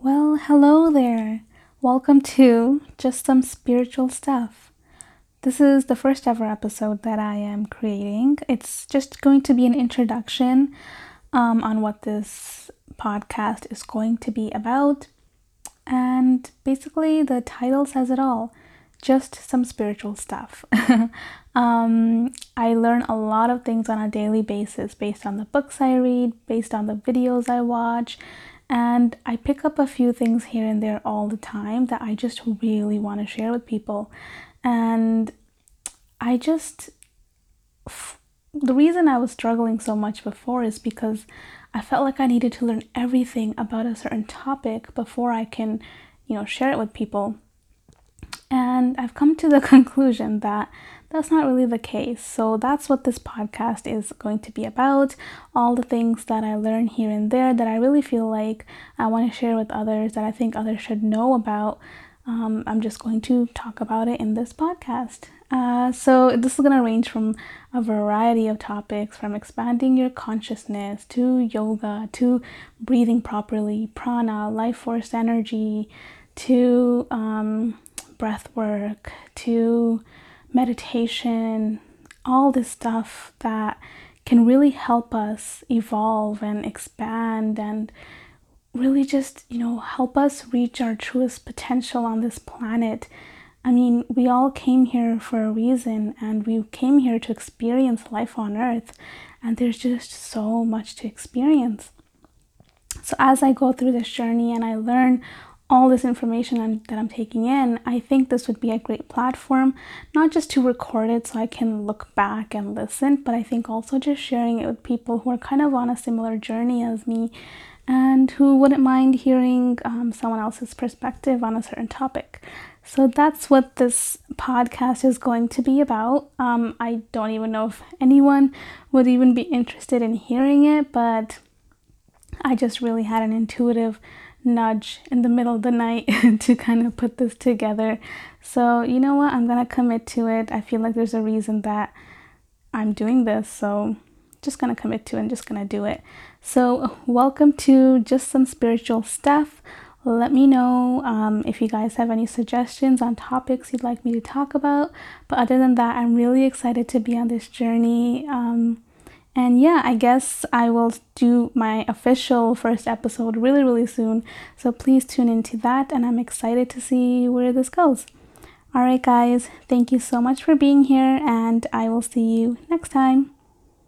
Well, hello there. Welcome to Just Some Spiritual Stuff. This is the first ever episode that I am creating. It's just going to be an introduction um, on what this podcast is going to be about. And basically, the title says it all just some spiritual stuff. um, I learn a lot of things on a daily basis based on the books I read, based on the videos I watch, and I pick up a few things here and there all the time that I just really want to share with people. And I just, the reason I was struggling so much before is because I felt like I needed to learn everything about a certain topic before I can, you know, share it with people. And I've come to the conclusion that that's not really the case. So that's what this podcast is going to be about. All the things that I learn here and there that I really feel like I want to share with others that I think others should know about. Um, I'm just going to talk about it in this podcast. Uh, so this is going to range from a variety of topics from expanding your consciousness to yoga to breathing properly, prana, life force energy, to um, breath work to meditation, all this stuff that can really help us evolve and expand and really just, you know, help us reach our truest potential on this planet. I mean, we all came here for a reason and we came here to experience life on earth, and there's just so much to experience. So, as I go through this journey and I learn all this information I'm, that I'm taking in, I think this would be a great platform, not just to record it so I can look back and listen, but I think also just sharing it with people who are kind of on a similar journey as me and who wouldn't mind hearing um, someone else's perspective on a certain topic. So that's what this podcast is going to be about. Um, I don't even know if anyone would even be interested in hearing it, but I just really had an intuitive nudge in the middle of the night to kind of put this together. So, you know what? I'm going to commit to it. I feel like there's a reason that I'm doing this. So, just going to commit to it and just going to do it. So, welcome to just some spiritual stuff. Let me know um, if you guys have any suggestions on topics you'd like me to talk about. But other than that, I'm really excited to be on this journey. Um, and yeah, I guess I will do my official first episode really, really soon. So please tune into that, and I'm excited to see where this goes. All right, guys, thank you so much for being here, and I will see you next time.